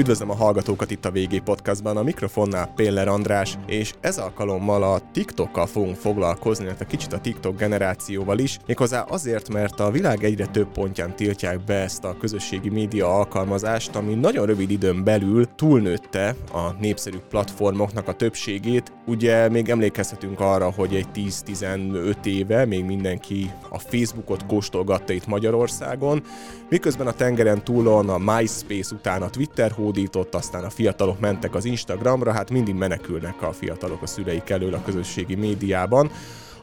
Üdvözlöm a hallgatókat itt a VG Podcastban, a mikrofonnál Péller András, és ez alkalommal a TikTokkal fogunk foglalkozni, illetve kicsit a TikTok generációval is, méghozzá azért, mert a világ egyre több pontján tiltják be ezt a közösségi média alkalmazást, ami nagyon rövid időn belül túlnőtte a népszerű platformoknak a többségét. Ugye még emlékezhetünk arra, hogy egy 10-15 éve még mindenki a Facebookot kóstolgatta itt Magyarországon, miközben a tengeren túlon a MySpace után a Twitter hódított, aztán a fiatalok mentek az Instagramra, hát mindig menekülnek a fiatalok a szüleik elől a közösségi médiában.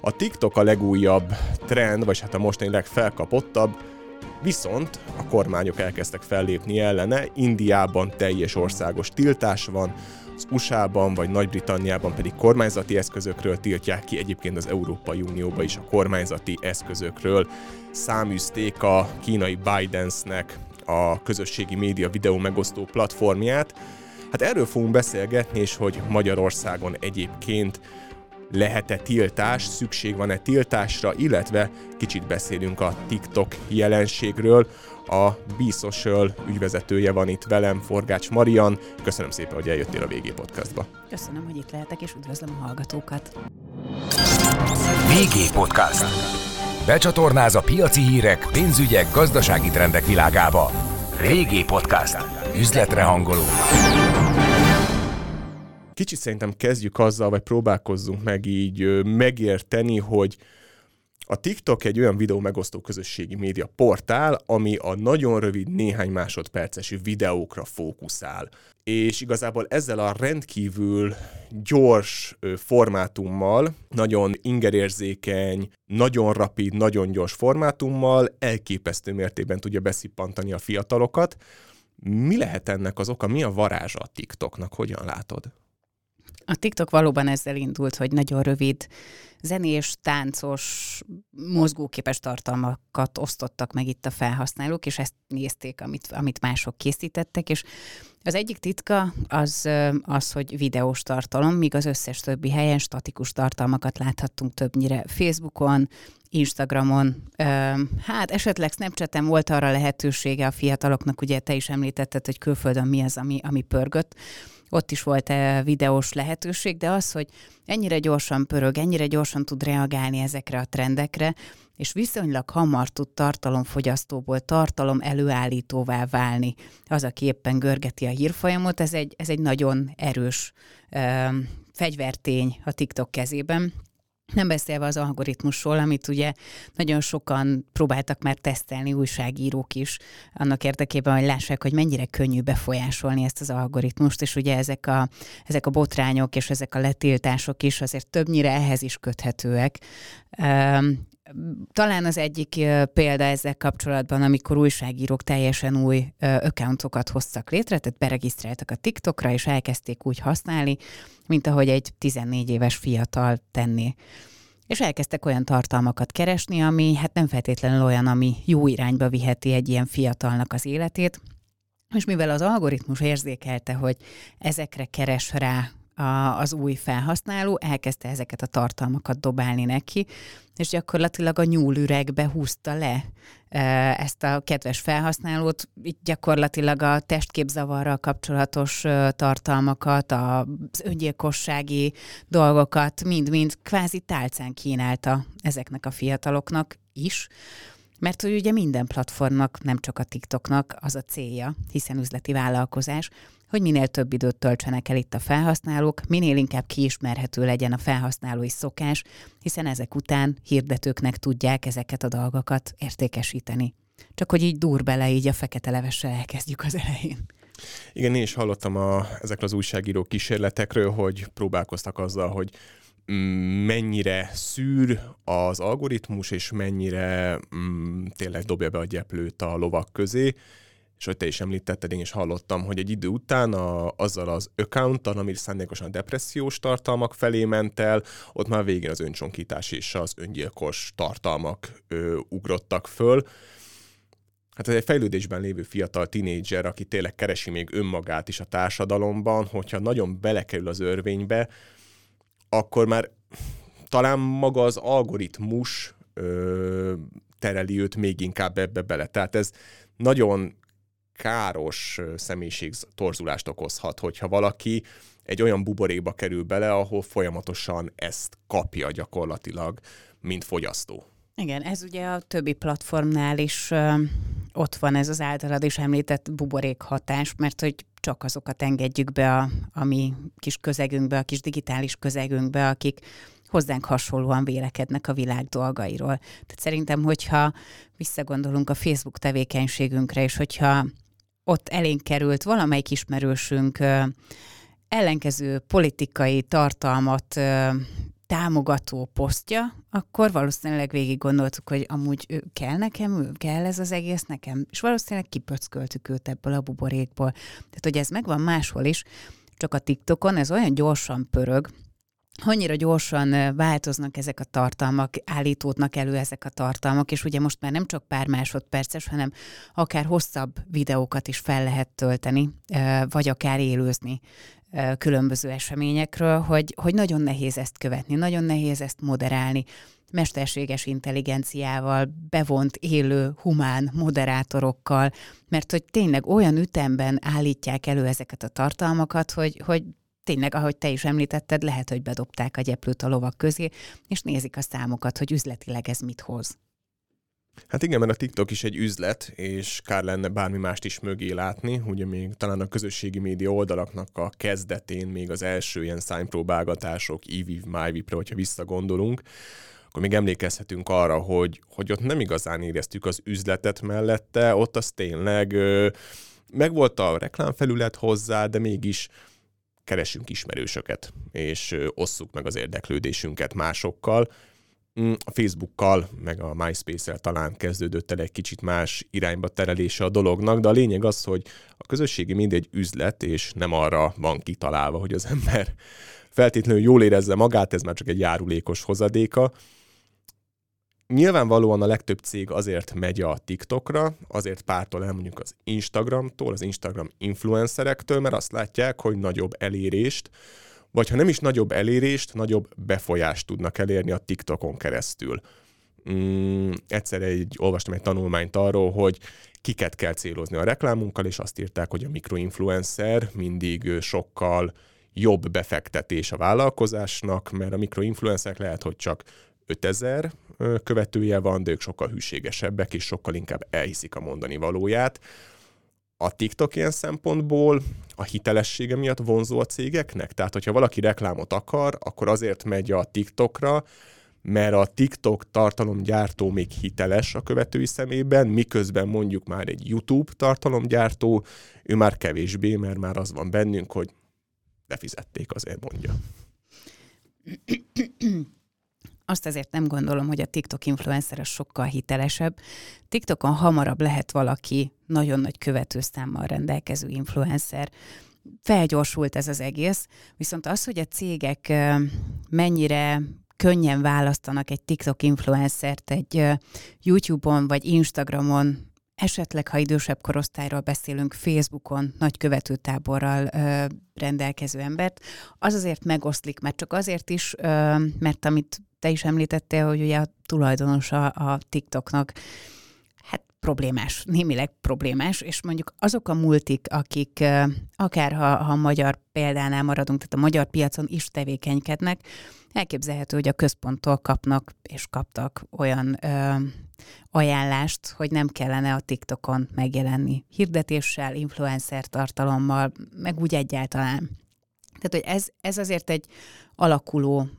A TikTok a legújabb trend, vagy hát a mostani legfelkapottabb, Viszont a kormányok elkezdtek fellépni ellene, Indiában teljes országos tiltás van, az USA-ban vagy Nagy-Britanniában pedig kormányzati eszközökről tiltják ki, egyébként az Európai Unióban is a kormányzati eszközökről száműzték a kínai Bidensnek a közösségi média videó megosztó platformját. Hát erről fogunk beszélgetni, és hogy Magyarországon egyébként lehet-e tiltás, szükség van-e tiltásra, illetve kicsit beszélünk a TikTok jelenségről. A B-Social ügyvezetője van itt velem, Forgács Marian. Köszönöm szépen, hogy eljöttél a VG Podcastba. Köszönöm, hogy itt lehetek, és üdvözlöm a hallgatókat. VG Podcast. Becsatornáz a piaci hírek, pénzügyek, gazdasági trendek világába. VG Podcast. Üzletre hangoló. Kicsit szerintem kezdjük azzal, vagy próbálkozzunk meg így megérteni, hogy a TikTok egy olyan videó megosztó közösségi média portál, ami a nagyon rövid néhány másodperces videókra fókuszál. És igazából ezzel a rendkívül gyors formátummal, nagyon ingerérzékeny, nagyon rapid, nagyon gyors formátummal elképesztő mértékben tudja beszippantani a fiatalokat. Mi lehet ennek az oka? Mi a varázsa a TikToknak? Hogyan látod? A TikTok valóban ezzel indult, hogy nagyon rövid zenés, táncos, mozgóképes tartalmakat osztottak meg itt a felhasználók, és ezt nézték, amit, amit mások készítettek, és az egyik titka az, az, hogy videós tartalom, míg az összes többi helyen statikus tartalmakat láthattunk többnyire Facebookon, Instagramon, hát esetleg Snapchaten volt arra lehetősége a fiataloknak, ugye te is említetted, hogy külföldön mi az, ami, ami pörgött, ott is volt -e videós lehetőség, de az, hogy ennyire gyorsan pörög, ennyire gyorsan tud reagálni ezekre a trendekre, és viszonylag hamar tud tartalomfogyasztóból tartalom előállítóvá válni. Az, aki éppen görgeti a hírfolyamot, ez egy, ez egy nagyon erős ö, fegyvertény a TikTok kezében, nem beszélve az algoritmusról, amit ugye nagyon sokan próbáltak már tesztelni újságírók is, annak érdekében, hogy lássák, hogy mennyire könnyű befolyásolni ezt az algoritmust, és ugye ezek a, ezek a botrányok és ezek a letiltások is azért többnyire ehhez is köthetőek. Talán az egyik példa ezzel kapcsolatban, amikor újságírók teljesen új accountokat hoztak létre, tehát beregisztráltak a TikTokra, és elkezdték úgy használni, mint ahogy egy 14 éves fiatal tenné. És elkezdtek olyan tartalmakat keresni, ami hát nem feltétlenül olyan, ami jó irányba viheti egy ilyen fiatalnak az életét, és mivel az algoritmus érzékelte, hogy ezekre keres rá a, az új felhasználó, elkezdte ezeket a tartalmakat dobálni neki, és gyakorlatilag a nyúlüregbe húzta le ezt a kedves felhasználót, így gyakorlatilag a testképzavarral kapcsolatos tartalmakat, az öngyilkossági dolgokat mind-mind kvázi tálcán kínálta ezeknek a fiataloknak is, mert hogy ugye minden platformnak, nem csak a TikToknak az a célja, hiszen üzleti vállalkozás, hogy minél több időt töltsenek el itt a felhasználók, minél inkább kiismerhető legyen a felhasználói szokás, hiszen ezek után hirdetőknek tudják ezeket a dolgokat értékesíteni. Csak hogy így dur bele, így a fekete levessel elkezdjük az elején. Igen, én is hallottam a, ezekről az újságíró kísérletekről, hogy próbálkoztak azzal, hogy mennyire szűr az algoritmus, és mennyire mm, tényleg dobja be a gyeplőt a lovak közé, és hogy te is említetted, én is hallottam, hogy egy idő után a, azzal az accounttal, ami szándékosan depressziós tartalmak felé ment el, ott már végén az öncsonkítás és az öngyilkos tartalmak ö, ugrottak föl. hát ez egy fejlődésben lévő fiatal tinédzser, aki tényleg keresi még önmagát is a társadalomban, hogyha nagyon belekerül az örvénybe, akkor már talán maga az algoritmus ö, tereli őt még inkább ebbe bele. Tehát ez nagyon káros személyiség torzulást okozhat, hogyha valaki egy olyan buborékba kerül bele, ahol folyamatosan ezt kapja gyakorlatilag, mint fogyasztó. Igen, ez ugye a többi platformnál is ö, ott van ez az általad is említett buborék hatás, mert hogy csak azokat engedjük be a, a mi kis közegünkbe, a kis digitális közegünkbe, akik hozzánk hasonlóan vélekednek a világ dolgairól. Tehát szerintem, hogyha visszagondolunk a Facebook tevékenységünkre, és hogyha ott elénk került valamelyik ismerősünk ellenkező politikai tartalmat támogató posztja, akkor valószínűleg végig gondoltuk, hogy amúgy kell nekem, kell ez az egész nekem, és valószínűleg kipöcköltük őt ebből a buborékból. Tehát, hogy ez megvan máshol is, csak a TikTokon ez olyan gyorsan pörög, annyira gyorsan változnak ezek a tartalmak, állítódnak elő ezek a tartalmak, és ugye most már nem csak pár másodperces, hanem akár hosszabb videókat is fel lehet tölteni, vagy akár élőzni különböző eseményekről, hogy, hogy nagyon nehéz ezt követni, nagyon nehéz ezt moderálni, mesterséges intelligenciával, bevont, élő, humán moderátorokkal, mert hogy tényleg olyan ütemben állítják elő ezeket a tartalmakat, hogy, hogy tényleg, ahogy te is említetted, lehet, hogy bedobták a gyeplőt a lovak közé, és nézik a számokat, hogy üzletileg ez mit hoz. Hát igen, mert a TikTok is egy üzlet, és kár lenne bármi mást is mögé látni. Ugye még talán a közösségi média oldalaknak a kezdetén, még az első ilyen szájpróbálgatások, EVIV, MyVip-re, hogyha visszagondolunk, akkor még emlékezhetünk arra, hogy, hogy ott nem igazán éreztük az üzletet mellette, ott az tényleg megvolt a reklámfelület hozzá, de mégis keresünk ismerősöket, és osszuk meg az érdeklődésünket másokkal, a Facebookkal, meg a MySpace-el talán kezdődött el egy kicsit más irányba terelése a dolognak, de a lényeg az, hogy a közösségi mindegy üzlet, és nem arra van kitalálva, hogy az ember feltétlenül jól érezze magát, ez már csak egy járulékos hozadéka. Nyilvánvalóan a legtöbb cég azért megy a TikTokra, azért pártól el mondjuk az Instagramtól, az Instagram influencerektől, mert azt látják, hogy nagyobb elérést, vagy ha nem is nagyobb elérést, nagyobb befolyást tudnak elérni a TikTokon keresztül. Mm, egyszer egy, olvastam egy tanulmányt arról, hogy kiket kell célozni a reklámunkkal, és azt írták, hogy a mikroinfluencer mindig sokkal jobb befektetés a vállalkozásnak, mert a mikroinfluencerek lehet, hogy csak 5000 követője van, de ők sokkal hűségesebbek, és sokkal inkább elhiszik a mondani valóját a TikTok ilyen szempontból a hitelessége miatt vonzó a cégeknek? Tehát, hogyha valaki reklámot akar, akkor azért megy a TikTokra, mert a TikTok tartalomgyártó még hiteles a követői szemében, miközben mondjuk már egy YouTube tartalomgyártó, ő már kevésbé, mert már az van bennünk, hogy befizették, azért mondja. azt azért nem gondolom, hogy a TikTok influencer sokkal hitelesebb. TikTokon hamarabb lehet valaki nagyon nagy követőszámmal rendelkező influencer. Felgyorsult ez az egész, viszont az, hogy a cégek mennyire könnyen választanak egy TikTok influencert egy YouTube-on vagy Instagramon, esetleg, ha idősebb korosztályról beszélünk, Facebookon nagy követőtáborral ö, rendelkező embert, az azért megoszlik, mert csak azért is, ö, mert amit te is említettél, hogy ugye a tulajdonos a, a TikToknak hát problémás, némileg problémás, és mondjuk azok a multik, akik akár ha, ha magyar példánál maradunk, tehát a magyar piacon is tevékenykednek, elképzelhető, hogy a központtól kapnak és kaptak olyan ö, ajánlást, hogy nem kellene a TikTokon megjelenni hirdetéssel, influencer tartalommal, meg úgy egyáltalán. Tehát, hogy ez, ez azért egy alakuló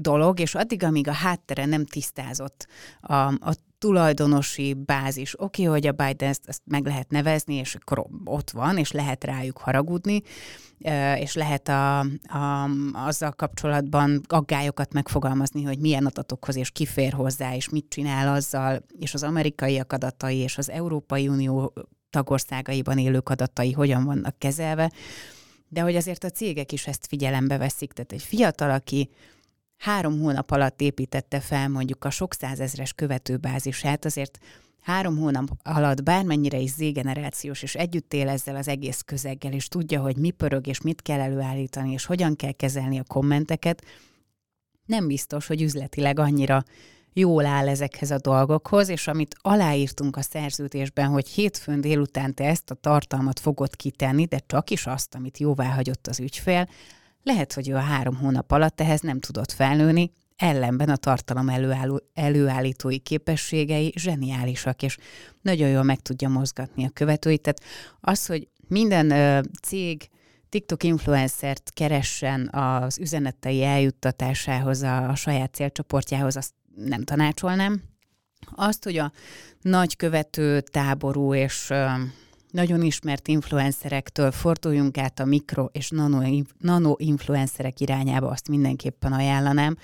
dolog, és addig, amíg a háttere nem tisztázott a, a tulajdonosi bázis, oké, hogy a Biden ezt, ezt meg lehet nevezni, és akkor ott van, és lehet rájuk haragudni, és lehet a, a, azzal kapcsolatban aggályokat megfogalmazni, hogy milyen adatokhoz és kifér hozzá, és mit csinál azzal, és az amerikaiak adatai, és az Európai Unió tagországaiban élők adatai hogyan vannak kezelve, de hogy azért a cégek is ezt figyelembe veszik, tehát egy fiatal, aki három hónap alatt építette fel mondjuk a sok százezres követőbázisát, azért három hónap alatt bármennyire is z-generációs, és együtt él ezzel az egész közeggel, és tudja, hogy mi pörög, és mit kell előállítani, és hogyan kell kezelni a kommenteket, nem biztos, hogy üzletileg annyira jól áll ezekhez a dolgokhoz, és amit aláírtunk a szerződésben, hogy hétfőn délután te ezt a tartalmat fogod kitenni, de csak is azt, amit jóvá hagyott az ügyfél, lehet, hogy ő a három hónap alatt ehhez nem tudott felnőni, ellenben a tartalom előálló, előállítói képességei zseniálisak, és nagyon jól meg tudja mozgatni a követőit. Tehát az, hogy minden ö, cég TikTok influencert keressen az üzenetei eljuttatásához, a, a saját célcsoportjához, azt nem tanácsolnám. Azt, hogy a nagy követő táború és nagyon ismert influencerektől forduljunk át a mikro és nano, nano influencerek irányába, azt mindenképpen ajánlanám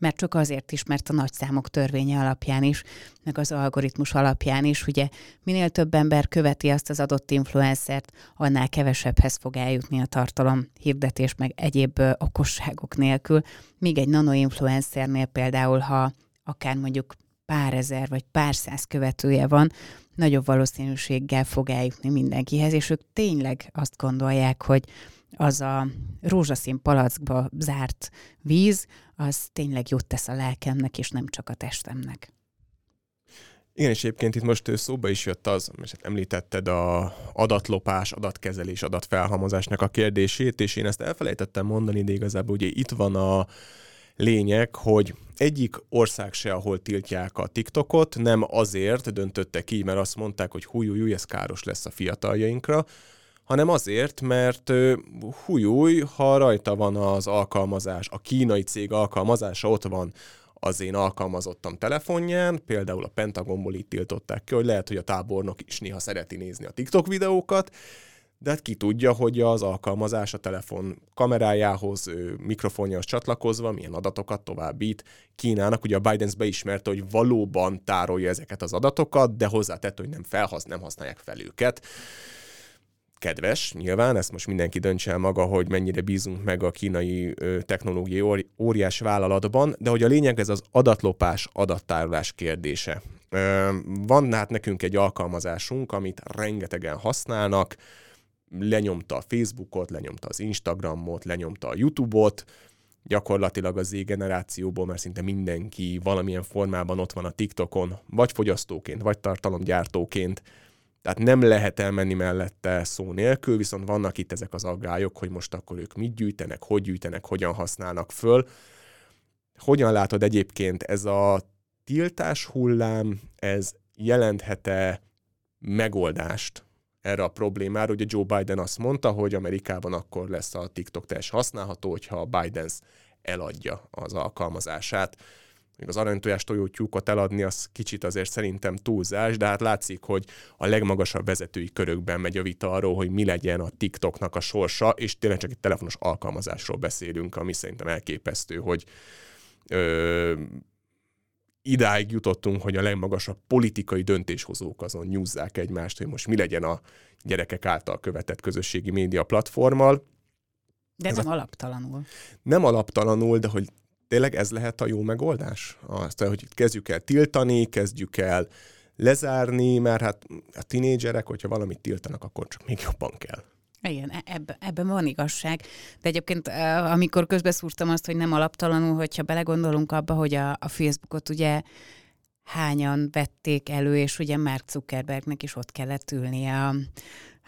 mert csak azért is, mert a nagyszámok törvénye alapján is, meg az algoritmus alapján is, ugye minél több ember követi azt az adott influencert, annál kevesebbhez fog eljutni a tartalom, hirdetés, meg egyéb okosságok nélkül, míg egy nano-influencernél például, ha akár mondjuk pár ezer vagy pár száz követője van, nagyobb valószínűséggel fog eljutni mindenkihez, és ők tényleg azt gondolják, hogy az a rózsaszín palackba zárt víz, az tényleg jót tesz a lelkemnek, és nem csak a testemnek. Igen, és egyébként itt most szóba is jött az, és hát említetted a adatlopás, adatkezelés, adatfelhalmozásnak a kérdését, és én ezt elfelejtettem mondani, de igazából ugye itt van a lényeg, hogy egyik ország se, ahol tiltják a TikTokot, nem azért döntöttek így, mert azt mondták, hogy húj, húj, ez káros lesz a fiataljainkra, hanem azért, mert hújúj, ha rajta van az alkalmazás, a kínai cég alkalmazása ott van az én alkalmazottam telefonján, például a Pentagonból itt tiltották ki, hogy lehet, hogy a tábornok is néha szereti nézni a TikTok videókat, de hát ki tudja, hogy az alkalmazás a telefon kamerájához, mikrofonjához csatlakozva milyen adatokat továbbít Kínának. Ugye a Biden beismerte, hogy valóban tárolja ezeket az adatokat, de hozzátett, hogy nem, felhasz, nem használják fel őket kedves, nyilván, ezt most mindenki döntse el maga, hogy mennyire bízunk meg a kínai technológiai óriás vállalatban, de hogy a lényeg ez az adatlopás, adattárolás kérdése. Van hát nekünk egy alkalmazásunk, amit rengetegen használnak, lenyomta a Facebookot, lenyomta az Instagramot, lenyomta a YouTube-ot, gyakorlatilag az Z generációból, mert szinte mindenki valamilyen formában ott van a TikTokon, vagy fogyasztóként, vagy tartalomgyártóként, tehát nem lehet elmenni mellette szó nélkül, viszont vannak itt ezek az aggályok, hogy most akkor ők mit gyűjtenek, hogy gyűjtenek, hogyan használnak föl. Hogyan látod egyébként ez a tiltás hullám, ez jelenthet-e megoldást erre a problémára? Ugye Joe Biden azt mondta, hogy Amerikában akkor lesz a TikTok teljes használható, hogyha a Biden eladja az alkalmazását még az aranytojás tojótyúkot eladni, az kicsit azért szerintem túlzás, de hát látszik, hogy a legmagasabb vezetői körökben megy a vita arról, hogy mi legyen a TikToknak a sorsa, és tényleg csak egy telefonos alkalmazásról beszélünk, ami szerintem elképesztő, hogy ö, idáig jutottunk, hogy a legmagasabb politikai döntéshozók azon nyúzzák egymást, hogy most mi legyen a gyerekek által követett közösségi média platformmal. De Ez nem a... alaptalanul. Nem alaptalanul, de hogy tényleg ez lehet a jó megoldás? Azt, hogy kezdjük el tiltani, kezdjük el lezárni, mert hát a tinédzserek, hogyha valamit tiltanak, akkor csak még jobban kell. Igen, e- ebben ebbe van igazság. De egyébként, amikor közbeszúrtam azt, hogy nem alaptalanul, hogyha belegondolunk abba, hogy a, a Facebookot ugye hányan vették elő, és ugye Mark Zuckerbergnek is ott kellett ülnie a,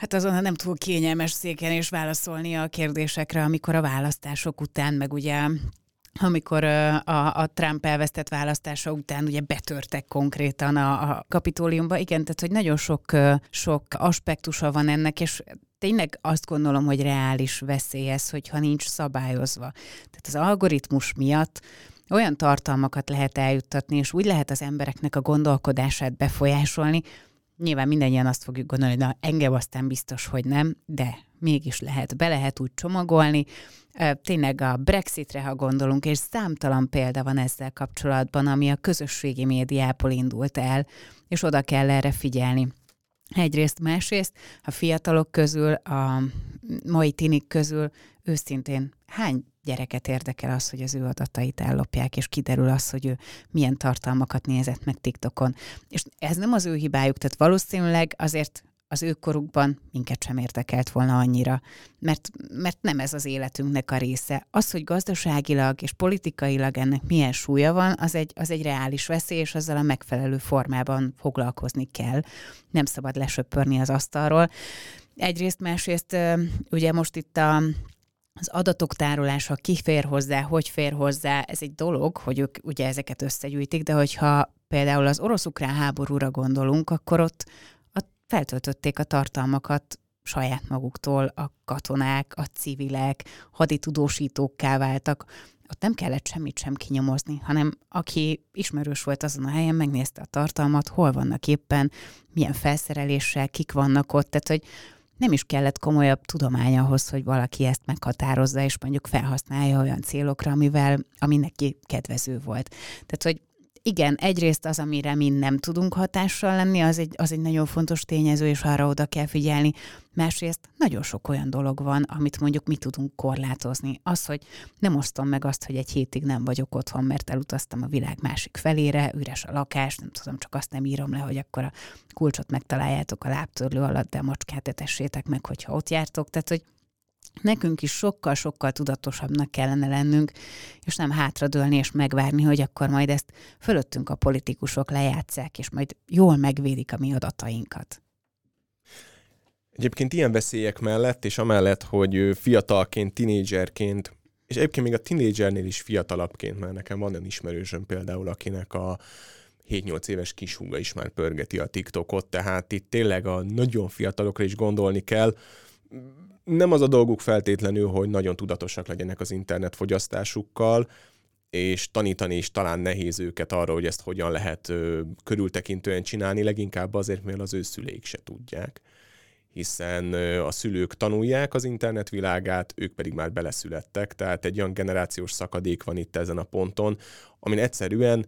Hát azon nem túl kényelmes széken és válaszolni a kérdésekre, amikor a választások után, meg ugye amikor a, a Trump elvesztett választása után ugye betörtek konkrétan a, a kapitóliumba. Igen, tehát hogy nagyon sok, sok aspektusa van ennek, és tényleg azt gondolom, hogy reális veszély ez, hogyha nincs szabályozva. Tehát az algoritmus miatt olyan tartalmakat lehet eljuttatni, és úgy lehet az embereknek a gondolkodását befolyásolni, Nyilván mindannyian azt fogjuk gondolni, hogy na, engem aztán biztos, hogy nem, de mégis lehet, be lehet úgy csomagolni. Tényleg a Brexitre, ha gondolunk, és számtalan példa van ezzel kapcsolatban, ami a közösségi médiából indult el, és oda kell erre figyelni. Egyrészt, másrészt a fiatalok közül, a mai tinik közül őszintén hány gyereket érdekel az, hogy az ő adatait ellopják, és kiderül az, hogy ő milyen tartalmakat nézett meg TikTokon. És ez nem az ő hibájuk, tehát valószínűleg azért az ő korukban minket sem érdekelt volna annyira, mert, mert nem ez az életünknek a része. Az, hogy gazdaságilag és politikailag ennek milyen súlya van, az egy, az egy reális veszély, és azzal a megfelelő formában foglalkozni kell. Nem szabad lesöpörni az asztalról. Egyrészt, másrészt ugye most itt a az adatok tárolása, ki fér hozzá, hogy fér hozzá, ez egy dolog, hogy ők ugye ezeket összegyűjtik, de hogyha például az orosz-ukrán háborúra gondolunk, akkor ott feltöltötték a tartalmakat saját maguktól, a katonák, a civilek, haditudósítókká váltak. Ott nem kellett semmit sem kinyomozni, hanem aki ismerős volt azon a helyen, megnézte a tartalmat, hol vannak éppen, milyen felszereléssel, kik vannak ott, tehát hogy nem is kellett komolyabb tudomány ahhoz, hogy valaki ezt meghatározza, és mondjuk felhasználja olyan célokra, amivel, ami neki kedvező volt. Tehát, hogy igen, egyrészt az, amire mi nem tudunk hatással lenni, az egy, az egy nagyon fontos tényező, és arra oda kell figyelni. Másrészt nagyon sok olyan dolog van, amit mondjuk mi tudunk korlátozni. Az, hogy nem osztom meg azt, hogy egy hétig nem vagyok otthon, mert elutaztam a világ másik felére, üres a lakás, nem tudom, csak azt nem írom le, hogy akkor a kulcsot megtaláljátok a lábtörlő alatt, de a macskát etessétek meg, hogyha ott jártok. Tehát, hogy Nekünk is sokkal-sokkal tudatosabbnak kellene lennünk, és nem hátradőlni és megvárni, hogy akkor majd ezt fölöttünk a politikusok lejátszák, és majd jól megvédik a mi adatainkat. Egyébként ilyen veszélyek mellett, és amellett, hogy fiatalként, tinédzserként, és egyébként még a tinédzsernél is fiatalabbként, mert nekem van olyan ismerősöm például, akinek a 7-8 éves kishúga is már pörgeti a TikTokot, tehát itt tényleg a nagyon fiatalokra is gondolni kell, nem az a dolguk feltétlenül, hogy nagyon tudatosak legyenek az internet fogyasztásukkal, és tanítani is talán nehéz őket arra, hogy ezt hogyan lehet ö, körültekintően csinálni, leginkább azért, mert az ő szüleik se tudják. Hiszen a szülők tanulják az internet világát, ők pedig már beleszülettek, tehát egy olyan generációs szakadék van itt ezen a ponton, amin egyszerűen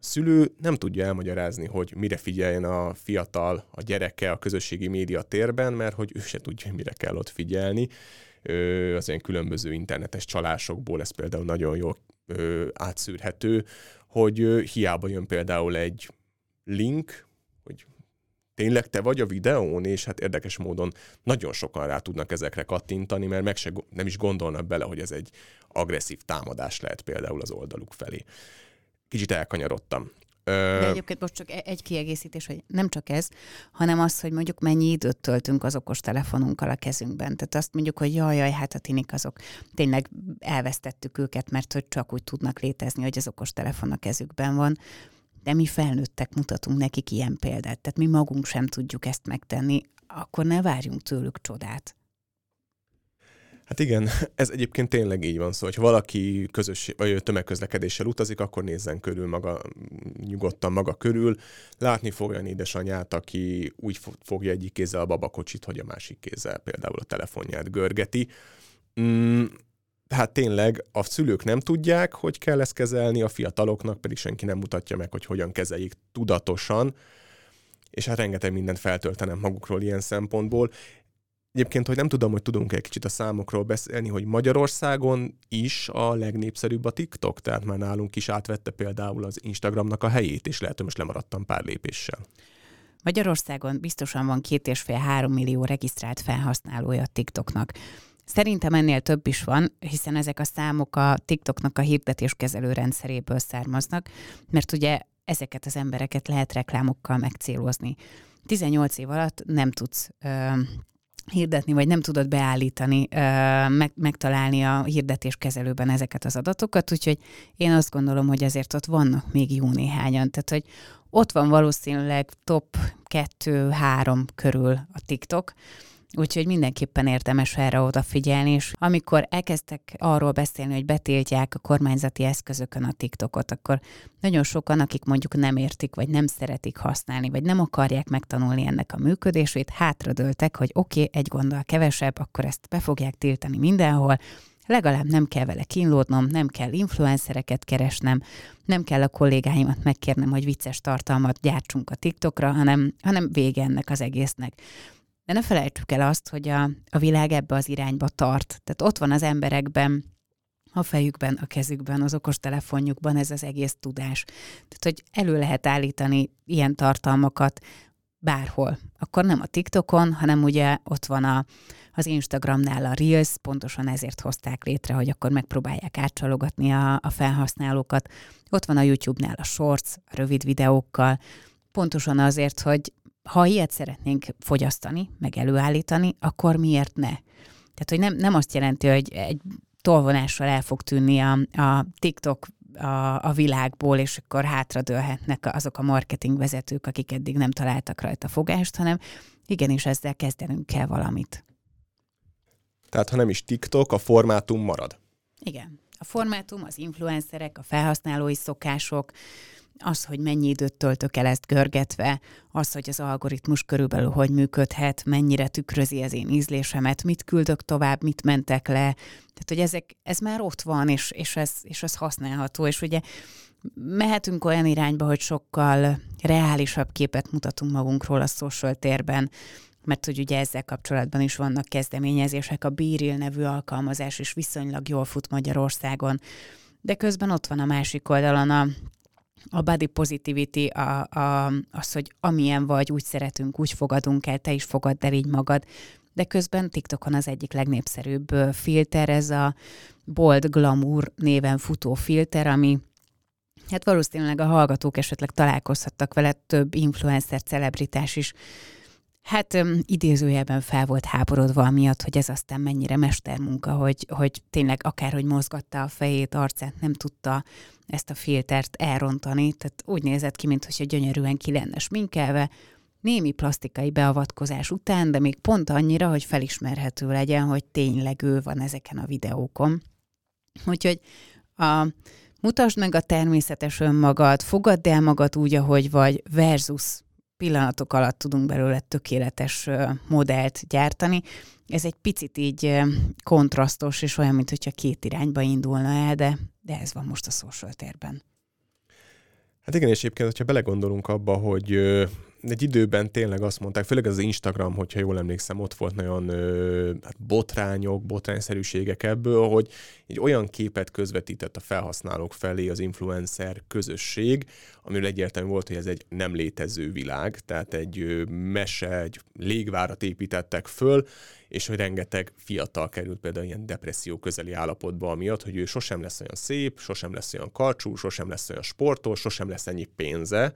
a szülő nem tudja elmagyarázni, hogy mire figyeljen a fiatal, a gyereke a közösségi média térben, mert hogy ő se tudja, mire kell ott figyelni. Az ilyen különböző internetes csalásokból ez például nagyon jól átszűrhető, hogy hiába jön például egy link, hogy tényleg te vagy a videón, és hát érdekes módon nagyon sokan rá tudnak ezekre kattintani, mert meg se, nem is gondolnak bele, hogy ez egy agresszív támadás lehet például az oldaluk felé kicsit elkanyarodtam. De egyébként most csak e- egy kiegészítés, hogy nem csak ez, hanem az, hogy mondjuk mennyi időt töltünk az okos telefonunkkal a kezünkben. Tehát azt mondjuk, hogy jaj, jaj, hát a tinik azok tényleg elvesztettük őket, mert hogy csak úgy tudnak létezni, hogy az okos telefon a kezükben van. De mi felnőttek mutatunk nekik ilyen példát, tehát mi magunk sem tudjuk ezt megtenni, akkor ne várjunk tőlük csodát. Hát igen, ez egyébként tényleg így van szó, hogy valaki közös, vagy tömegközlekedéssel utazik, akkor nézzen körül maga, nyugodtan maga körül. Látni fog olyan édesanyát, aki úgy fogja egyik kézzel a babakocsit, hogy a másik kézzel például a telefonját görgeti. Mm, hát tényleg a szülők nem tudják, hogy kell ezt kezelni, a fiataloknak pedig senki nem mutatja meg, hogy hogyan kezeljék tudatosan, és hát rengeteg mindent feltöltenem magukról ilyen szempontból. Egyébként, hogy nem tudom, hogy tudunk egy kicsit a számokról beszélni, hogy Magyarországon is a legnépszerűbb a TikTok, tehát már nálunk is átvette például az Instagramnak a helyét, és lehet, hogy most lemaradtam pár lépéssel. Magyarországon biztosan van két és fél három millió regisztrált felhasználója a TikToknak. Szerintem ennél több is van, hiszen ezek a számok a TikToknak a hirdetéskezelő rendszeréből származnak, mert ugye ezeket az embereket lehet reklámokkal megcélozni. 18 év alatt nem tudsz ö, hirdetni, vagy nem tudod beállítani, meg, megtalálni a hirdetéskezelőben ezeket az adatokat, úgyhogy én azt gondolom, hogy azért ott vannak még jó néhányan. Tehát, hogy ott van valószínűleg top 2-3 körül a TikTok, Úgyhogy mindenképpen érdemes erre odafigyelni, és amikor elkezdtek arról beszélni, hogy betiltják a kormányzati eszközökön a TikTokot, akkor nagyon sokan, akik mondjuk nem értik, vagy nem szeretik használni, vagy nem akarják megtanulni ennek a működését, hátradőltek, hogy oké, okay, egy gondol kevesebb, akkor ezt be fogják tiltani mindenhol, legalább nem kell vele kínlódnom, nem kell influencereket keresnem, nem kell a kollégáimat megkérnem, hogy vicces tartalmat gyártsunk a TikTokra, hanem, hanem vége ennek az egésznek. De ne felejtsük el azt, hogy a, a világ ebbe az irányba tart. Tehát ott van az emberekben a fejükben, a kezükben, az okos telefonjukban ez az egész tudás. Tehát, hogy elő lehet állítani ilyen tartalmakat bárhol. Akkor nem a TikTokon, hanem ugye ott van a, az Instagramnál a Reels, pontosan ezért hozták létre, hogy akkor megpróbálják átcsalogatni a, a felhasználókat. Ott van a YouTube-nál a Shorts, a rövid videókkal, pontosan azért, hogy ha ilyet szeretnénk fogyasztani, meg előállítani, akkor miért ne? Tehát, hogy nem, nem azt jelenti, hogy egy tolvonással el fog tűnni a, a TikTok a, a világból, és akkor hátradőlhetnek azok a marketingvezetők, akik eddig nem találtak rajta fogást, hanem igenis ezzel kezdenünk kell valamit. Tehát ha nem is TikTok, a formátum marad. Igen. A formátum, az influencerek, a felhasználói szokások, az, hogy mennyi időt töltök el ezt görgetve, az, hogy az algoritmus körülbelül hogy működhet, mennyire tükrözi az én ízlésemet, mit küldök tovább, mit mentek le. Tehát, hogy ezek, ez már ott van, és, és, ez, és ez használható, és ugye mehetünk olyan irányba, hogy sokkal reálisabb képet mutatunk magunkról a social térben, mert hogy ugye ezzel kapcsolatban is vannak kezdeményezések, a Bíril nevű alkalmazás is viszonylag jól fut Magyarországon, de közben ott van a másik oldalon a a body positivity, a, a, az, hogy amilyen vagy, úgy szeretünk, úgy fogadunk el, te is fogadd el így magad. De közben TikTokon az egyik legnépszerűbb filter, ez a Bold Glamour néven futó filter, ami hát valószínűleg a hallgatók esetleg találkozhattak vele, több influencer, celebritás is Hát idézőjelben fel volt háborodva miatt, hogy ez aztán mennyire mestermunka, hogy, hogy tényleg akárhogy mozgatta a fejét, arcát, nem tudta ezt a filtert elrontani, tehát úgy nézett ki, mintha gyönyörűen ki lenne sminkelve, némi plastikai beavatkozás után, de még pont annyira, hogy felismerhető legyen, hogy tényleg ő van ezeken a videókon. Úgyhogy a, mutasd meg a természetes önmagad, fogadd el magad úgy, ahogy vagy, versus pillanatok alatt tudunk belőle tökéletes modellt gyártani. Ez egy picit így kontrasztos, és olyan, mintha két irányba indulna el, de, de ez van most a social térben. Hát igen, és egyébként, hogyha belegondolunk abba, hogy egy időben tényleg azt mondták, főleg az Instagram, hogyha jól emlékszem, ott volt nagyon ö, hát botrányok, botrányszerűségek ebből, hogy egy olyan képet közvetített a felhasználók felé az influencer közösség, amiről egyértelmű volt, hogy ez egy nem létező világ, tehát egy ö, mese, egy légvárat építettek föl, és hogy rengeteg fiatal került például ilyen depresszió közeli állapotba, amiatt, hogy ő sosem lesz olyan szép, sosem lesz olyan karcsú, sosem lesz olyan sportos, sosem lesz ennyi pénze,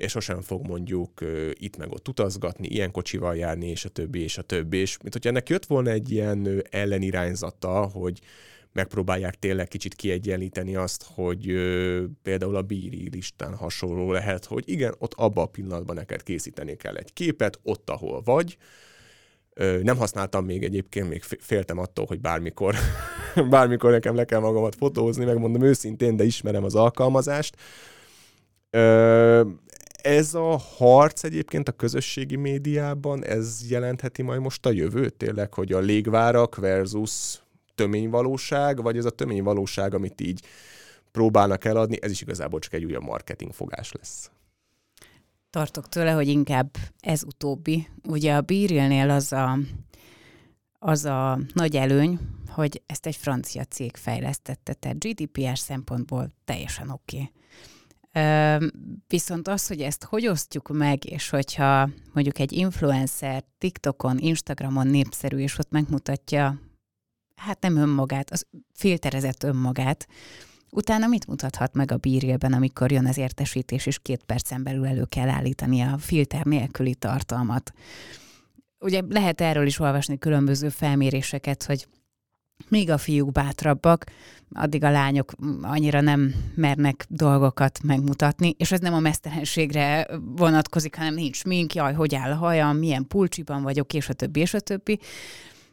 és sosem fog mondjuk itt meg ott utazgatni, ilyen kocsival járni, és a többi, és a többi. És mint hogyha ennek jött volna egy ilyen ellenirányzata, hogy megpróbálják tényleg kicsit kiegyenlíteni azt, hogy uh, például a bíri listán hasonló lehet, hogy igen, ott abban a pillanatban neked készíteni kell egy képet, ott, ahol vagy, nem használtam még egyébként, még féltem attól, hogy bármikor, bármikor nekem le kell magamat fotózni, megmondom őszintén, de ismerem az alkalmazást ez a harc egyébként a közösségi médiában, ez jelentheti majd most a jövőt tényleg, hogy a légvárak versus töményvalóság, vagy ez a töményvalóság, amit így próbálnak eladni, ez is igazából csak egy újabb marketing fogás lesz. Tartok tőle, hogy inkább ez utóbbi. Ugye a Bírilnél az a, az a nagy előny, hogy ezt egy francia cég fejlesztette, tehát GDPR szempontból teljesen oké. Okay Viszont az, hogy ezt hogy osztjuk meg, és hogyha mondjuk egy influencer TikTokon, Instagramon népszerű, és ott megmutatja, hát nem önmagát, az filterezett önmagát, utána mit mutathat meg a bírélben, amikor jön az értesítés, és két percen belül elő kell állítani a filter nélküli tartalmat. Ugye lehet erről is olvasni különböző felméréseket, hogy még a fiúk bátrabbak, addig a lányok annyira nem mernek dolgokat megmutatni, és ez nem a mesztelenségre vonatkozik, hanem nincs mink, jaj, hogy áll a hajam, milyen pulcsiban vagyok, és a többi, és a többi.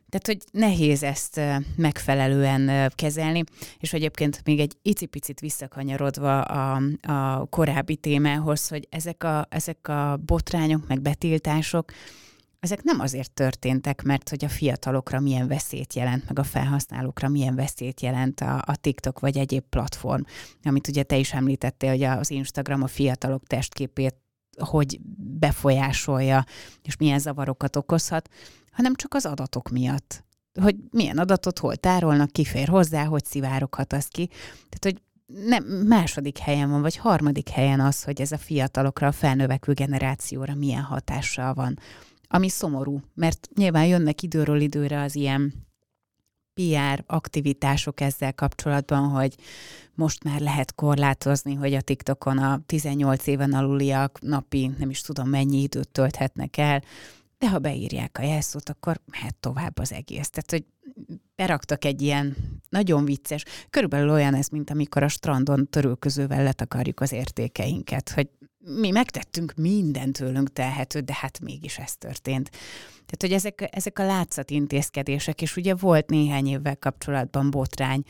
Tehát, hogy nehéz ezt megfelelően kezelni, és egyébként még egy icipicit visszakanyarodva a, a korábbi témához, hogy ezek a, ezek a botrányok, meg betiltások, ezek nem azért történtek, mert hogy a fiatalokra milyen veszélyt jelent, meg a felhasználókra milyen veszélyt jelent a, a TikTok vagy egyéb platform, amit ugye te is említettél, hogy az Instagram a fiatalok testképét hogy befolyásolja, és milyen zavarokat okozhat, hanem csak az adatok miatt. hogy milyen adatot hol tárolnak, ki fér hozzá, hogy szivároghat az ki. Tehát, hogy nem, második helyen van, vagy harmadik helyen az, hogy ez a fiatalokra, a felnövekvő generációra milyen hatással van. Ami szomorú, mert nyilván jönnek időről időre az ilyen PR aktivitások ezzel kapcsolatban, hogy most már lehet korlátozni, hogy a TikTokon a 18 éven aluliak napi nem is tudom mennyi időt tölthetnek el, de ha beírják a jelszót, akkor mehet tovább az egész. Tehát, hogy beraktak egy ilyen nagyon vicces, körülbelül olyan ez, mint amikor a strandon törülközővel letakarjuk az értékeinket, hogy mi megtettünk mindent tőlünk telhető, de hát mégis ez történt. Tehát, hogy ezek, ezek a látszat intézkedések, és ugye volt néhány évvel kapcsolatban botrány,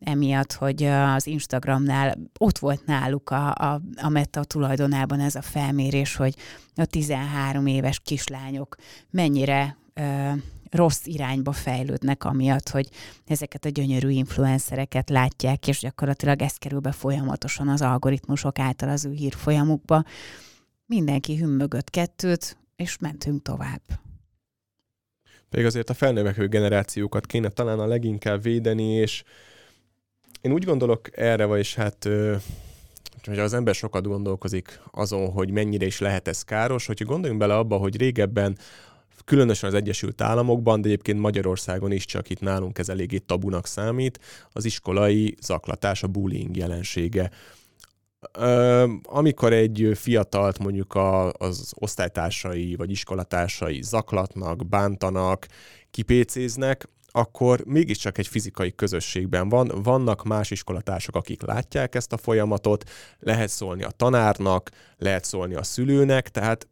emiatt, hogy az Instagramnál ott volt náluk a, a, a Meta tulajdonában ez a felmérés, hogy a 13 éves kislányok mennyire ö, rossz irányba fejlődnek, amiatt, hogy ezeket a gyönyörű influencereket látják, és gyakorlatilag ez kerül be folyamatosan az algoritmusok által az ő hírfolyamukba. Mindenki hümmögött kettőt, és mentünk tovább. Pedig azért a felnövekvő generációkat kéne talán a leginkább védeni, és én úgy gondolok erre, vagyis hát hogy az ember sokat gondolkozik azon, hogy mennyire is lehet ez káros, hogyha gondoljunk bele abba, hogy régebben különösen az Egyesült Államokban, de egyébként Magyarországon is csak itt nálunk ez eléggé tabunak számít, az iskolai zaklatás, a bullying jelensége. Amikor egy fiatalt mondjuk a, az osztálytársai vagy iskolatársai zaklatnak, bántanak, kipécéznek, akkor mégiscsak egy fizikai közösségben van, vannak más iskolatársak, akik látják ezt a folyamatot, lehet szólni a tanárnak, lehet szólni a szülőnek, tehát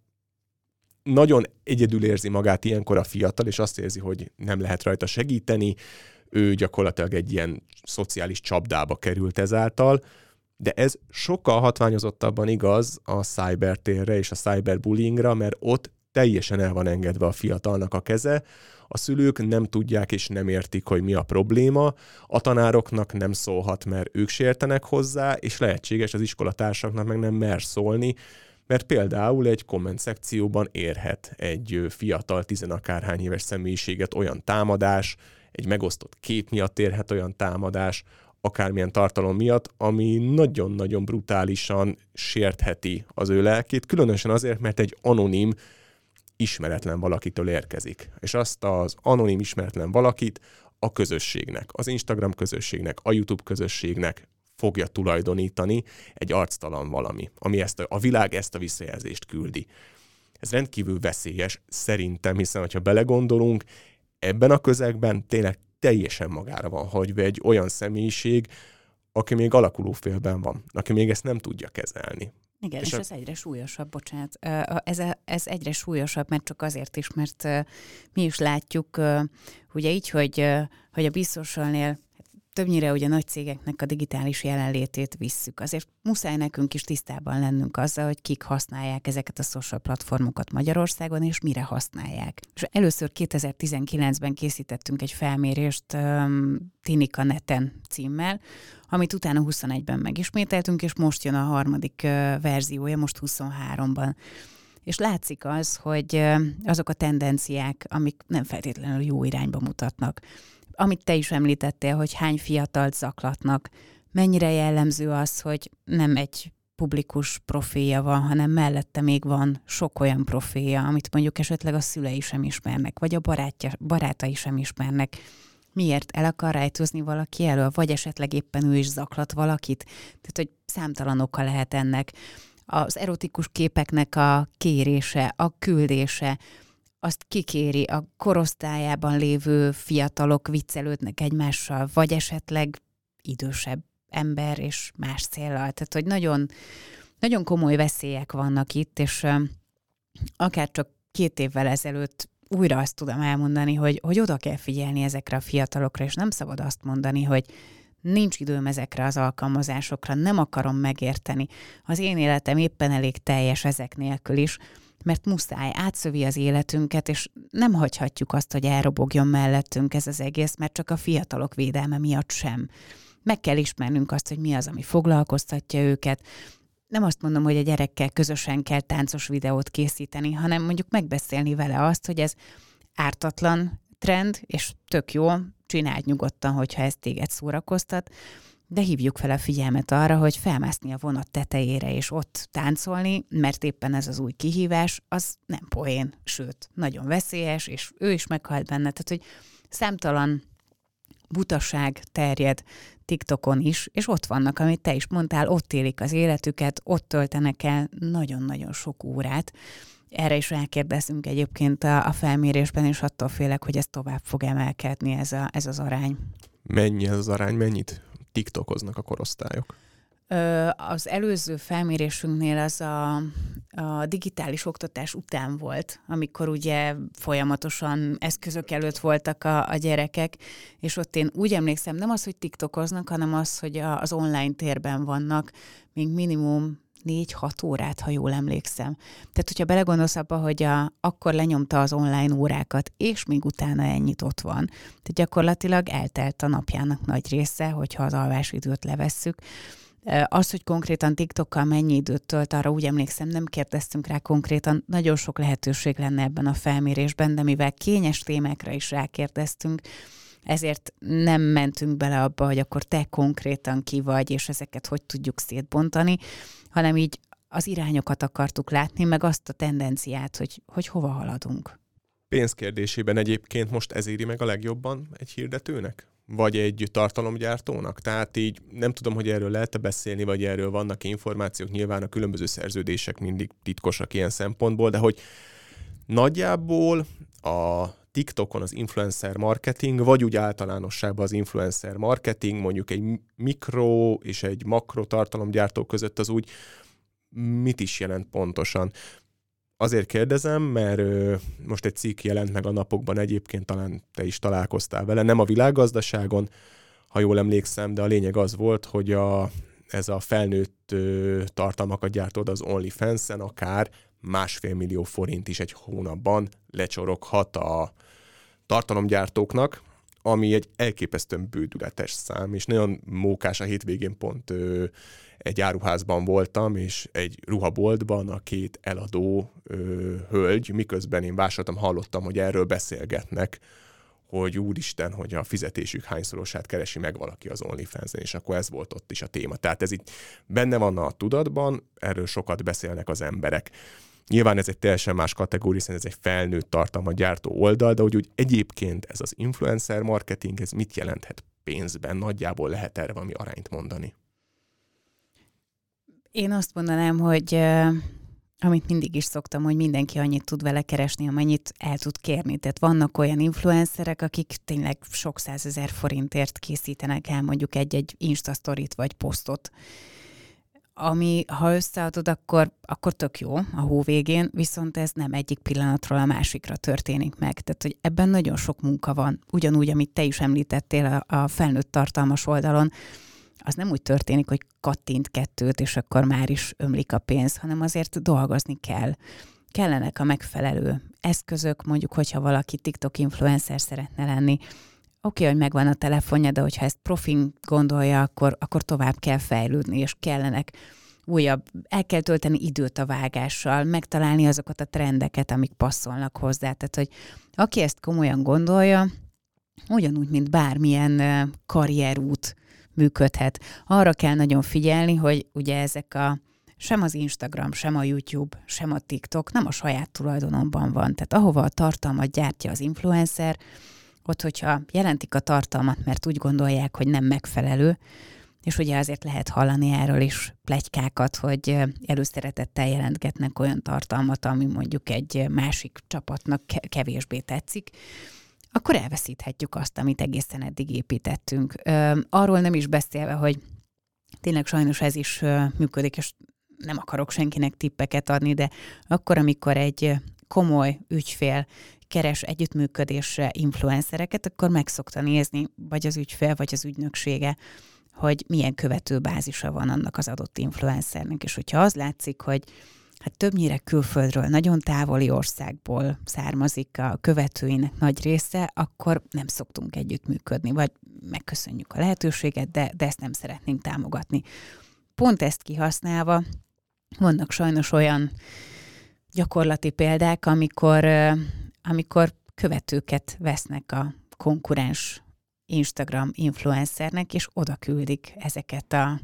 nagyon egyedül érzi magát ilyenkor a fiatal, és azt érzi, hogy nem lehet rajta segíteni, ő gyakorlatilag egy ilyen szociális csapdába került ezáltal, de ez sokkal hatványozottabban igaz a cybertérre és a cyberbullyingra, mert ott teljesen el van engedve a fiatalnak a keze, a szülők nem tudják és nem értik, hogy mi a probléma, a tanároknak nem szólhat, mert ők sértenek hozzá, és lehetséges az iskolatársaknak meg nem mer szólni, mert például egy komment szekcióban érhet egy fiatal, tizenakárhány éves személyiséget olyan támadás, egy megosztott kép miatt érhet olyan támadás, akármilyen tartalom miatt, ami nagyon-nagyon brutálisan sértheti az ő lelkét, különösen azért, mert egy anonim, ismeretlen valakitől érkezik. És azt az anonim ismeretlen valakit a közösségnek, az Instagram közösségnek, a YouTube közösségnek fogja tulajdonítani egy arctalan valami, ami ezt a, a világ ezt a visszajelzést küldi. Ez rendkívül veszélyes szerintem, hiszen ha belegondolunk, ebben a közegben tényleg teljesen magára van hagyva egy olyan személyiség, aki még alakuló félben van, aki még ezt nem tudja kezelni. Igen, és, és a... ez egyre súlyosabb, bocsánat. Ez, ez egyre súlyosabb, mert csak azért is, mert mi is látjuk, ugye így, hogy, hogy a biztosalnél többnyire ugye nagy cégeknek a digitális jelenlétét visszük. Azért muszáj nekünk is tisztában lennünk azzal, hogy kik használják ezeket a social platformokat Magyarországon, és mire használják. És először 2019-ben készítettünk egy felmérést um, Tinika Neten címmel, amit utána 21-ben megismételtünk, és most jön a harmadik uh, verziója, most 23-ban. És látszik az, hogy azok a tendenciák, amik nem feltétlenül jó irányba mutatnak amit te is említettél, hogy hány fiatalt zaklatnak, mennyire jellemző az, hogy nem egy publikus profilja van, hanem mellette még van sok olyan profilja, amit mondjuk esetleg a szülei sem ismernek, vagy a barátja, barátai sem ismernek. Miért el akar rejtőzni valaki elől, vagy esetleg éppen ő is zaklat valakit? Tehát, hogy számtalan oka lehet ennek. Az erotikus képeknek a kérése, a küldése, azt kikéri, a korosztályában lévő fiatalok viccelődnek egymással, vagy esetleg idősebb ember és más célral. Tehát, hogy nagyon, nagyon komoly veszélyek vannak itt, és akár csak két évvel ezelőtt újra azt tudom elmondani, hogy, hogy oda kell figyelni ezekre a fiatalokra, és nem szabad azt mondani, hogy nincs időm ezekre az alkalmazásokra, nem akarom megérteni. Az én életem éppen elég teljes ezek nélkül is, mert muszáj, átszövi az életünket, és nem hagyhatjuk azt, hogy elrobogjon mellettünk ez az egész, mert csak a fiatalok védelme miatt sem. Meg kell ismernünk azt, hogy mi az, ami foglalkoztatja őket, nem azt mondom, hogy a gyerekkel közösen kell táncos videót készíteni, hanem mondjuk megbeszélni vele azt, hogy ez ártatlan, trend, és tök jó, csináld nyugodtan, hogyha ez téged szórakoztat, de hívjuk fel a figyelmet arra, hogy felmászni a vonat tetejére és ott táncolni, mert éppen ez az új kihívás, az nem poén, sőt, nagyon veszélyes, és ő is meghalt benne. Tehát, hogy számtalan butaság terjed TikTokon is, és ott vannak, amit te is mondtál, ott élik az életüket, ott töltenek el nagyon-nagyon sok órát. Erre is rákérdezünk egyébként a, a felmérésben, és attól félek, hogy ez tovább fog emelkedni, ez, a, ez az arány. Mennyi ez az arány, mennyit TikTokoznak a korosztályok? Az előző felmérésünknél az a, a digitális oktatás után volt, amikor ugye folyamatosan eszközök előtt voltak a, a gyerekek, és ott én úgy emlékszem, nem az, hogy tiktokoznak, hanem az, hogy a, az online térben vannak, még minimum négy-hat órát, ha jól emlékszem. Tehát, hogyha belegondolsz abba, hogy a, akkor lenyomta az online órákat, és még utána ennyit ott van. Tehát gyakorlatilag eltelt a napjának nagy része, hogyha az alvásidőt levesszük. Az, hogy konkrétan TikTokkal mennyi időt tölt, arra úgy emlékszem, nem kérdeztünk rá konkrétan, nagyon sok lehetőség lenne ebben a felmérésben, de mivel kényes témákra is rákérdeztünk, ezért nem mentünk bele abba, hogy akkor te konkrétan ki vagy, és ezeket hogy tudjuk szétbontani, hanem így az irányokat akartuk látni, meg azt a tendenciát, hogy, hogy hova haladunk. Pénzkérdésében egyébként most ez éri meg a legjobban egy hirdetőnek? Vagy egy tartalomgyártónak? Tehát így nem tudom, hogy erről lehet-e beszélni, vagy erről vannak információk. Nyilván a különböző szerződések mindig titkosak ilyen szempontból, de hogy nagyjából a TikTokon az influencer marketing, vagy úgy általánosságban az influencer marketing, mondjuk egy mikro és egy makro tartalomgyártó között az úgy mit is jelent pontosan. Azért kérdezem, mert most egy cikk jelent meg a napokban egyébként, talán te is találkoztál vele, nem a világgazdaságon, ha jól emlékszem, de a lényeg az volt, hogy a, ez a felnőtt ö, tartalmakat gyártod az OnlyFans-en akár másfél millió forint is egy hónapban lecsoroghat a tartalomgyártóknak, ami egy elképesztően bődületes szám, és nagyon mókás a hétvégén pont ö, egy áruházban voltam, és egy ruhaboltban a két eladó ö, hölgy, miközben én vásároltam, hallottam, hogy erről beszélgetnek, hogy úristen, hogy a fizetésük hányszorosát keresi meg valaki az onlyfans és akkor ez volt ott is a téma. Tehát ez itt benne van a tudatban, erről sokat beszélnek az emberek. Nyilván ez egy teljesen más kategória, hiszen ez egy felnőtt tartalma gyártó oldal, de hogy egyébként ez az influencer marketing, ez mit jelenthet pénzben? Nagyjából lehet erre valami arányt mondani? Én azt mondanám, hogy amit mindig is szoktam, hogy mindenki annyit tud vele keresni, amennyit el tud kérni. Tehát vannak olyan influencerek, akik tényleg sok százezer forintért készítenek el mondjuk egy-egy Insta vagy posztot, ami ha összeadod, akkor, akkor tök jó a hó végén, viszont ez nem egyik pillanatról a másikra történik meg. Tehát, hogy ebben nagyon sok munka van. Ugyanúgy, amit te is említettél a, a felnőtt tartalmas oldalon, az nem úgy történik, hogy kattint kettőt, és akkor már is ömlik a pénz, hanem azért dolgozni kell. Kellenek a megfelelő eszközök, mondjuk, hogyha valaki TikTok influencer szeretne lenni, oké, okay, hogy megvan a telefonja, de hogyha ezt profin gondolja, akkor, akkor tovább kell fejlődni, és kellenek újabb, el kell tölteni időt a vágással, megtalálni azokat a trendeket, amik passzolnak hozzá. Tehát, hogy aki ezt komolyan gondolja, ugyanúgy, mint bármilyen karrierút működhet. Arra kell nagyon figyelni, hogy ugye ezek a sem az Instagram, sem a YouTube, sem a TikTok nem a saját tulajdonomban van. Tehát ahova a tartalmat gyártja az influencer, ott, hogyha jelentik a tartalmat, mert úgy gondolják, hogy nem megfelelő, és ugye azért lehet hallani erről is plegykákat, hogy előszeretettel jelentgetnek olyan tartalmat, ami mondjuk egy másik csapatnak kevésbé tetszik, akkor elveszíthetjük azt, amit egészen eddig építettünk. Arról nem is beszélve, hogy tényleg sajnos ez is működik, és nem akarok senkinek tippeket adni, de akkor, amikor egy komoly ügyfél keres együttműködésre influencereket, akkor meg szokta nézni, vagy az ügyfél, vagy az ügynöksége, hogy milyen követőbázisa van annak az adott influencernek, és hogyha az látszik, hogy hát többnyire külföldről, nagyon távoli országból származik a követőinek nagy része, akkor nem szoktunk együttműködni, vagy megköszönjük a lehetőséget, de, de ezt nem szeretnénk támogatni. Pont ezt kihasználva vannak sajnos olyan gyakorlati példák, amikor amikor követőket vesznek a konkurens Instagram influencernek, és oda küldik ezeket a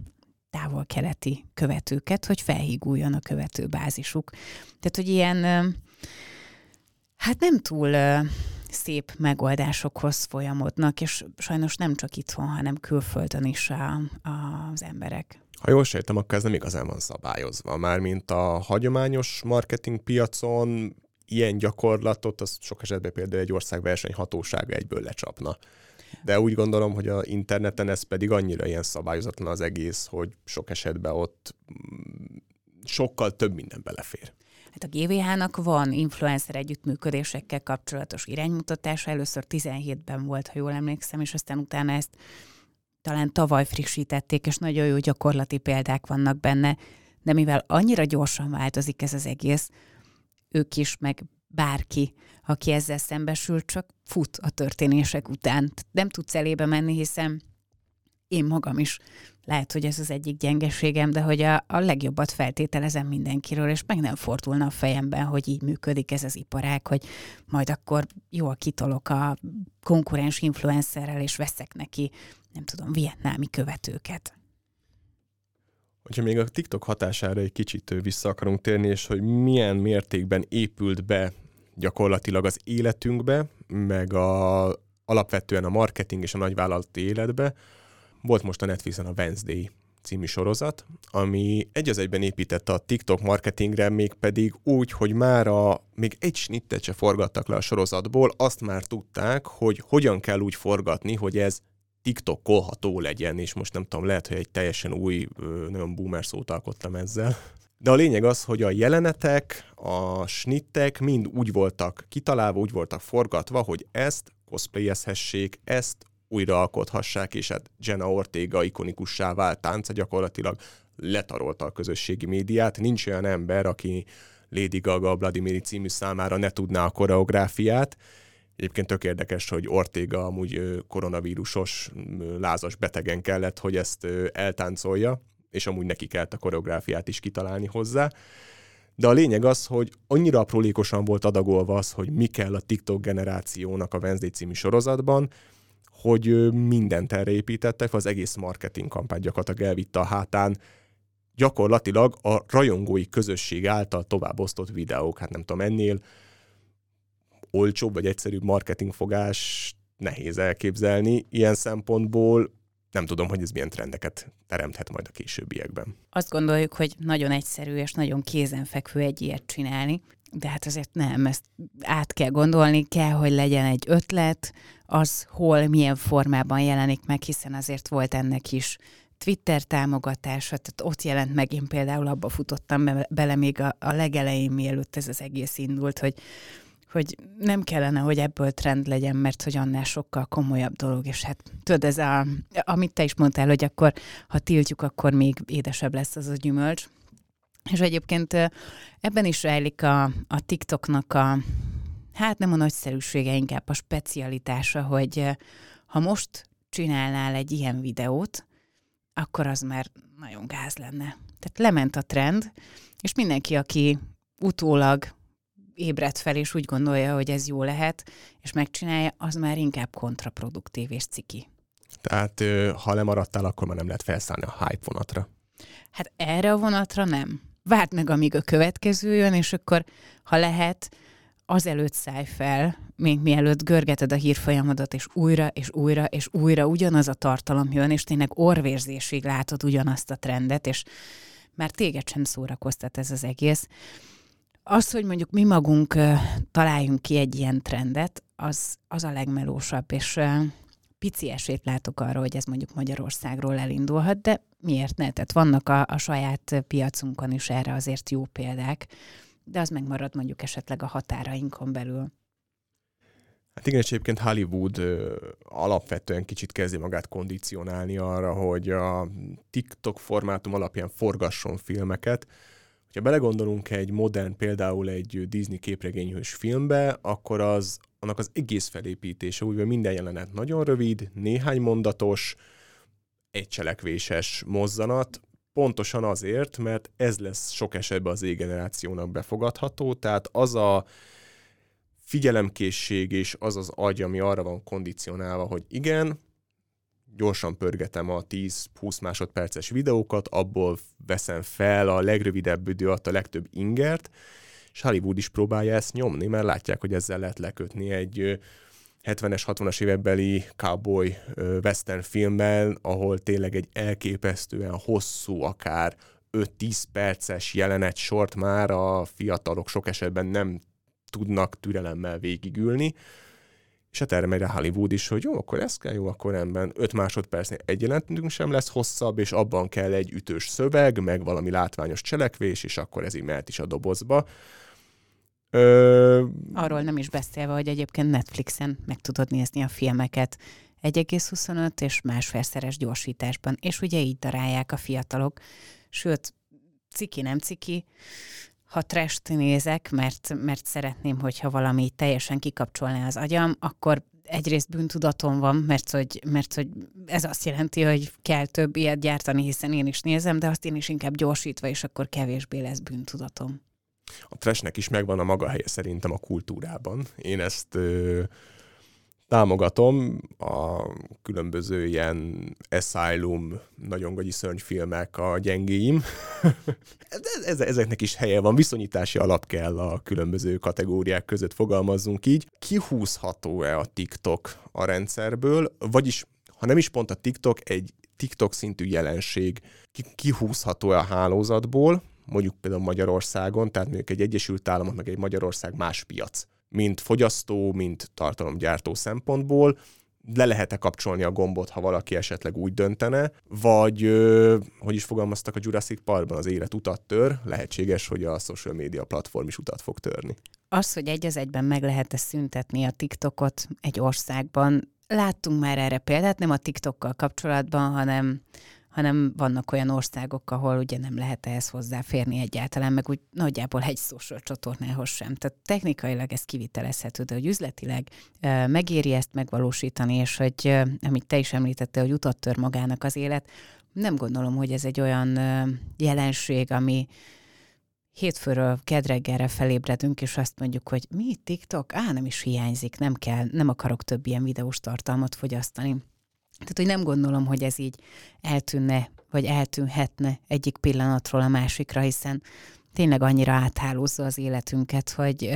távol-keleti követőket, hogy felhíguljon a követőbázisuk. Tehát, hogy ilyen, hát nem túl szép megoldásokhoz folyamodnak, és sajnos nem csak itthon, hanem külföldön is a, a, az emberek. Ha jól sejtem, akkor ez nem igazán van szabályozva. Mármint a hagyományos marketing piacon ilyen gyakorlatot, az sok esetben például egy ország versenyhatósága egyből lecsapna. De úgy gondolom, hogy a interneten ez pedig annyira ilyen szabályozatlan az egész, hogy sok esetben ott mm, sokkal több minden belefér. Hát a GVH-nak van influencer együttműködésekkel kapcsolatos iránymutatása. Először 17-ben volt, ha jól emlékszem, és aztán utána ezt talán tavaly frissítették, és nagyon jó gyakorlati példák vannak benne, de mivel annyira gyorsan változik ez az egész, ők is, meg bárki, aki ezzel szembesül, csak fut a történések után. Nem tudsz elébe menni, hiszen én magam is lehet, hogy ez az egyik gyengeségem, de hogy a, a legjobbat feltételezem mindenkiről, és meg nem fordulna a fejemben, hogy így működik ez az iparág, hogy majd akkor jól kitolok a konkurens influencerrel, és veszek neki, nem tudom, vietnámi követőket. Hogyha még a TikTok hatására egy kicsit vissza akarunk térni, és hogy milyen mértékben épült be gyakorlatilag az életünkbe, meg a, alapvetően a marketing és a nagyvállalati életbe, volt most a Netflixen a Wednesday című sorozat, ami egy az egyben építette a TikTok marketingre, még pedig úgy, hogy már a, még egy snittet se forgattak le a sorozatból, azt már tudták, hogy hogyan kell úgy forgatni, hogy ez TikTokolható legyen, és most nem tudom, lehet, hogy egy teljesen új, nagyon boomer szót alkottam ezzel. De a lényeg az, hogy a jelenetek, a snittek mind úgy voltak kitalálva, úgy voltak forgatva, hogy ezt cosplayezhessék, ezt újraalkothassák, és hát Jenna Ortega ikonikussá vált tánca gyakorlatilag letarolta a közösségi médiát. Nincs olyan ember, aki Lady Gaga Vladimir című számára ne tudná a koreográfiát. Egyébként tök érdekes, hogy Ortega amúgy koronavírusos, lázas betegen kellett, hogy ezt eltáncolja, és amúgy neki kellett a koreográfiát is kitalálni hozzá. De a lényeg az, hogy annyira aprólékosan volt adagolva az, hogy mi kell a TikTok generációnak a Wednesday című sorozatban, hogy mindent erre építettek, az egész marketing kampány gyakorlatilag elvitte a hátán, gyakorlatilag a rajongói közösség által tovább osztott videók, hát nem tudom, ennél olcsóbb vagy egyszerűbb marketingfogás nehéz elképzelni. Ilyen szempontból nem tudom, hogy ez milyen trendeket teremthet majd a későbbiekben. Azt gondoljuk, hogy nagyon egyszerű és nagyon kézenfekvő egy ilyet csinálni, de hát azért nem, ezt át kell gondolni, kell, hogy legyen egy ötlet, az hol, milyen formában jelenik meg, hiszen azért volt ennek is Twitter támogatása, tehát ott jelent meg, én például abba futottam bele még a, a legelején, mielőtt ez az egész indult, hogy hogy nem kellene, hogy ebből trend legyen, mert hogy annál sokkal komolyabb dolog, és hát tudod, ez a, amit te is mondtál, hogy akkor, ha tiltjuk, akkor még édesebb lesz az a gyümölcs. És egyébként ebben is rejlik a, a TikToknak a, hát nem a nagyszerűsége, inkább a specialitása, hogy ha most csinálnál egy ilyen videót, akkor az már nagyon gáz lenne. Tehát lement a trend, és mindenki, aki utólag ébredt fel, és úgy gondolja, hogy ez jó lehet, és megcsinálja, az már inkább kontraproduktív és ciki. Tehát ha lemaradtál, akkor már nem lehet felszállni a hype vonatra. Hát erre a vonatra nem. Várd meg, amíg a következő jön, és akkor, ha lehet, azelőtt szállj fel, még mielőtt görgeted a hírfolyamodat, és újra, és újra, és újra ugyanaz a tartalom jön, és tényleg orvérzésig látod ugyanazt a trendet, és már téged sem szórakoztat ez az egész. Az, hogy mondjuk mi magunk találjunk ki egy ilyen trendet, az, az a legmelósabb, és pici esélyt látok arra, hogy ez mondjuk Magyarországról elindulhat, de miért ne? Tehát vannak a, a saját piacunkon is erre azért jó példák, de az megmarad mondjuk esetleg a határainkon belül. Hát igen, és egyébként Hollywood ö, alapvetően kicsit kezdi magát kondicionálni arra, hogy a TikTok formátum alapján forgasson filmeket, ha belegondolunk egy modern, például egy Disney képregényhős filmbe, akkor az annak az egész felépítése, úgy, minden jelenet nagyon rövid, néhány mondatos, egy cselekvéses mozzanat, pontosan azért, mert ez lesz sok esetben az égenerációnak befogadható, tehát az a figyelemkészség és az az agy, ami arra van kondicionálva, hogy igen, gyorsan pörgetem a 10-20 másodperces videókat, abból veszem fel a legrövidebb idő alatt a legtöbb ingert, és Hollywood is próbálja ezt nyomni, mert látják, hogy ezzel lehet lekötni egy 70-es, 60-as évekbeli cowboy western filmmel, ahol tényleg egy elképesztően hosszú, akár 5-10 perces jelenet sort már a fiatalok sok esetben nem tudnak türelemmel végigülni, és hát erre megy a Hollywood is, hogy jó, akkor ez kell, jó, akkor rendben. 5 másodpercnél egy jelentünk sem lesz hosszabb, és abban kell egy ütős szöveg, meg valami látványos cselekvés, és akkor ez így mehet is a dobozba. Ö... Arról nem is beszélve, hogy egyébként Netflixen meg tudod nézni a filmeket 1,25 és másfelszeres gyorsításban, és ugye így darálják a fiatalok. Sőt, ciki nem ciki, ha trest nézek, mert, mert szeretném, hogyha valami teljesen kikapcsolná az agyam, akkor egyrészt bűntudatom van, mert hogy, mert hogy ez azt jelenti, hogy kell több ilyet gyártani, hiszen én is nézem, de azt én is inkább gyorsítva, és akkor kevésbé lesz bűntudatom. A trashnek is megvan a maga helye szerintem a kultúrában. Én ezt ö, támogatom a különböző ilyen Asylum, nagyon gagyi szörnyfilmek a gyengéim. Ezeknek is helye van, viszonyítási alap kell a különböző kategóriák között fogalmazzunk így. Kihúzható-e a TikTok a rendszerből, vagyis ha nem is pont a TikTok, egy TikTok szintű jelenség kihúzható-e a hálózatból, mondjuk például Magyarországon, tehát mondjuk egy Egyesült Államok, meg egy Magyarország más piac mint fogyasztó, mint tartalomgyártó szempontból, le lehet-e kapcsolni a gombot, ha valaki esetleg úgy döntene, vagy, hogy is fogalmaztak a Jurassic Parkban, az élet utat tör, lehetséges, hogy a social media platform is utat fog törni. Az, hogy egy az egyben meg lehet-e szüntetni a TikTokot egy országban, láttunk már erre példát, nem a TikTokkal kapcsolatban, hanem hanem vannak olyan országok, ahol ugye nem lehet ehhez hozzáférni egyáltalán, meg úgy nagyjából egy social csatornához sem. Tehát technikailag ez kivitelezhető, de hogy üzletileg megéri ezt megvalósítani, és hogy, amit te is említette, hogy utat tör magának az élet, nem gondolom, hogy ez egy olyan jelenség, ami hétfőről kedreggelre felébredünk, és azt mondjuk, hogy mi TikTok? Á, nem is hiányzik, nem kell, nem akarok több ilyen videós tartalmat fogyasztani tehát, hogy nem gondolom, hogy ez így eltűnne, vagy eltűnhetne egyik pillanatról a másikra, hiszen tényleg annyira áthálózza az életünket, hogy,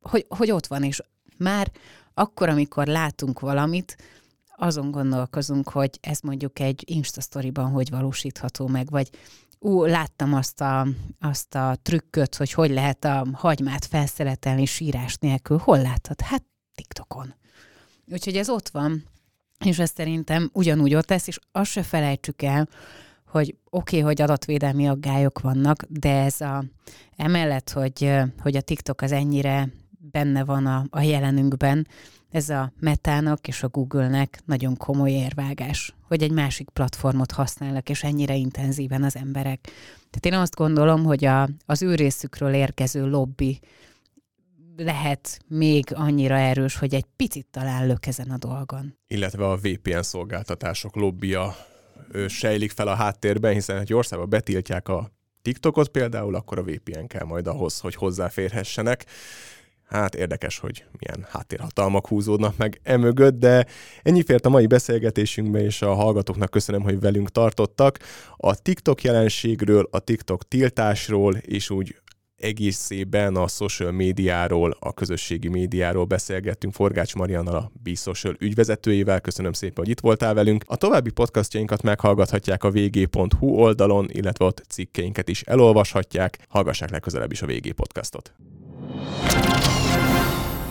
hogy, hogy ott van, és már akkor, amikor látunk valamit, azon gondolkozunk, hogy ez mondjuk egy Insta sztoriban hogy valósítható meg, vagy ú, láttam azt a, azt a trükköt, hogy hogy lehet a hagymát felszeletelni sírás nélkül. Hol láthat? Hát TikTokon. Úgyhogy ez ott van, és ez szerintem ugyanúgy ott lesz, és azt se felejtsük el, hogy oké, okay, hogy adatvédelmi aggályok vannak, de ez a, emellett, hogy, hogy a TikTok az ennyire benne van a, a jelenünkben, ez a Metának és a Google-nek nagyon komoly érvágás, hogy egy másik platformot használnak, és ennyire intenzíven az emberek. Tehát én azt gondolom, hogy a, az ő részükről érkező lobby lehet még annyira erős, hogy egy picit talán lök ezen a dolgon. Illetve a VPN szolgáltatások lobbia sejlik fel a háttérben, hiszen egy országban betiltják a TikTokot például, akkor a VPN kell majd ahhoz, hogy hozzáférhessenek. Hát érdekes, hogy milyen háttérhatalmak húzódnak meg emögött, de ennyi fért a mai beszélgetésünkbe, és a hallgatóknak köszönöm, hogy velünk tartottak. A TikTok jelenségről, a TikTok tiltásról, és úgy egészében a social médiáról, a közösségi médiáról beszélgettünk Forgács Mariannal, a B-Social ügyvezetőjével. Köszönöm szépen, hogy itt voltál velünk. A további podcastjainkat meghallgathatják a vg.hu oldalon, illetve ott cikkeinket is elolvashatják. Hallgassák legközelebb is a VG podcastot.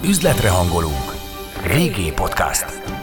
Üzletre hangolunk. VG Podcast.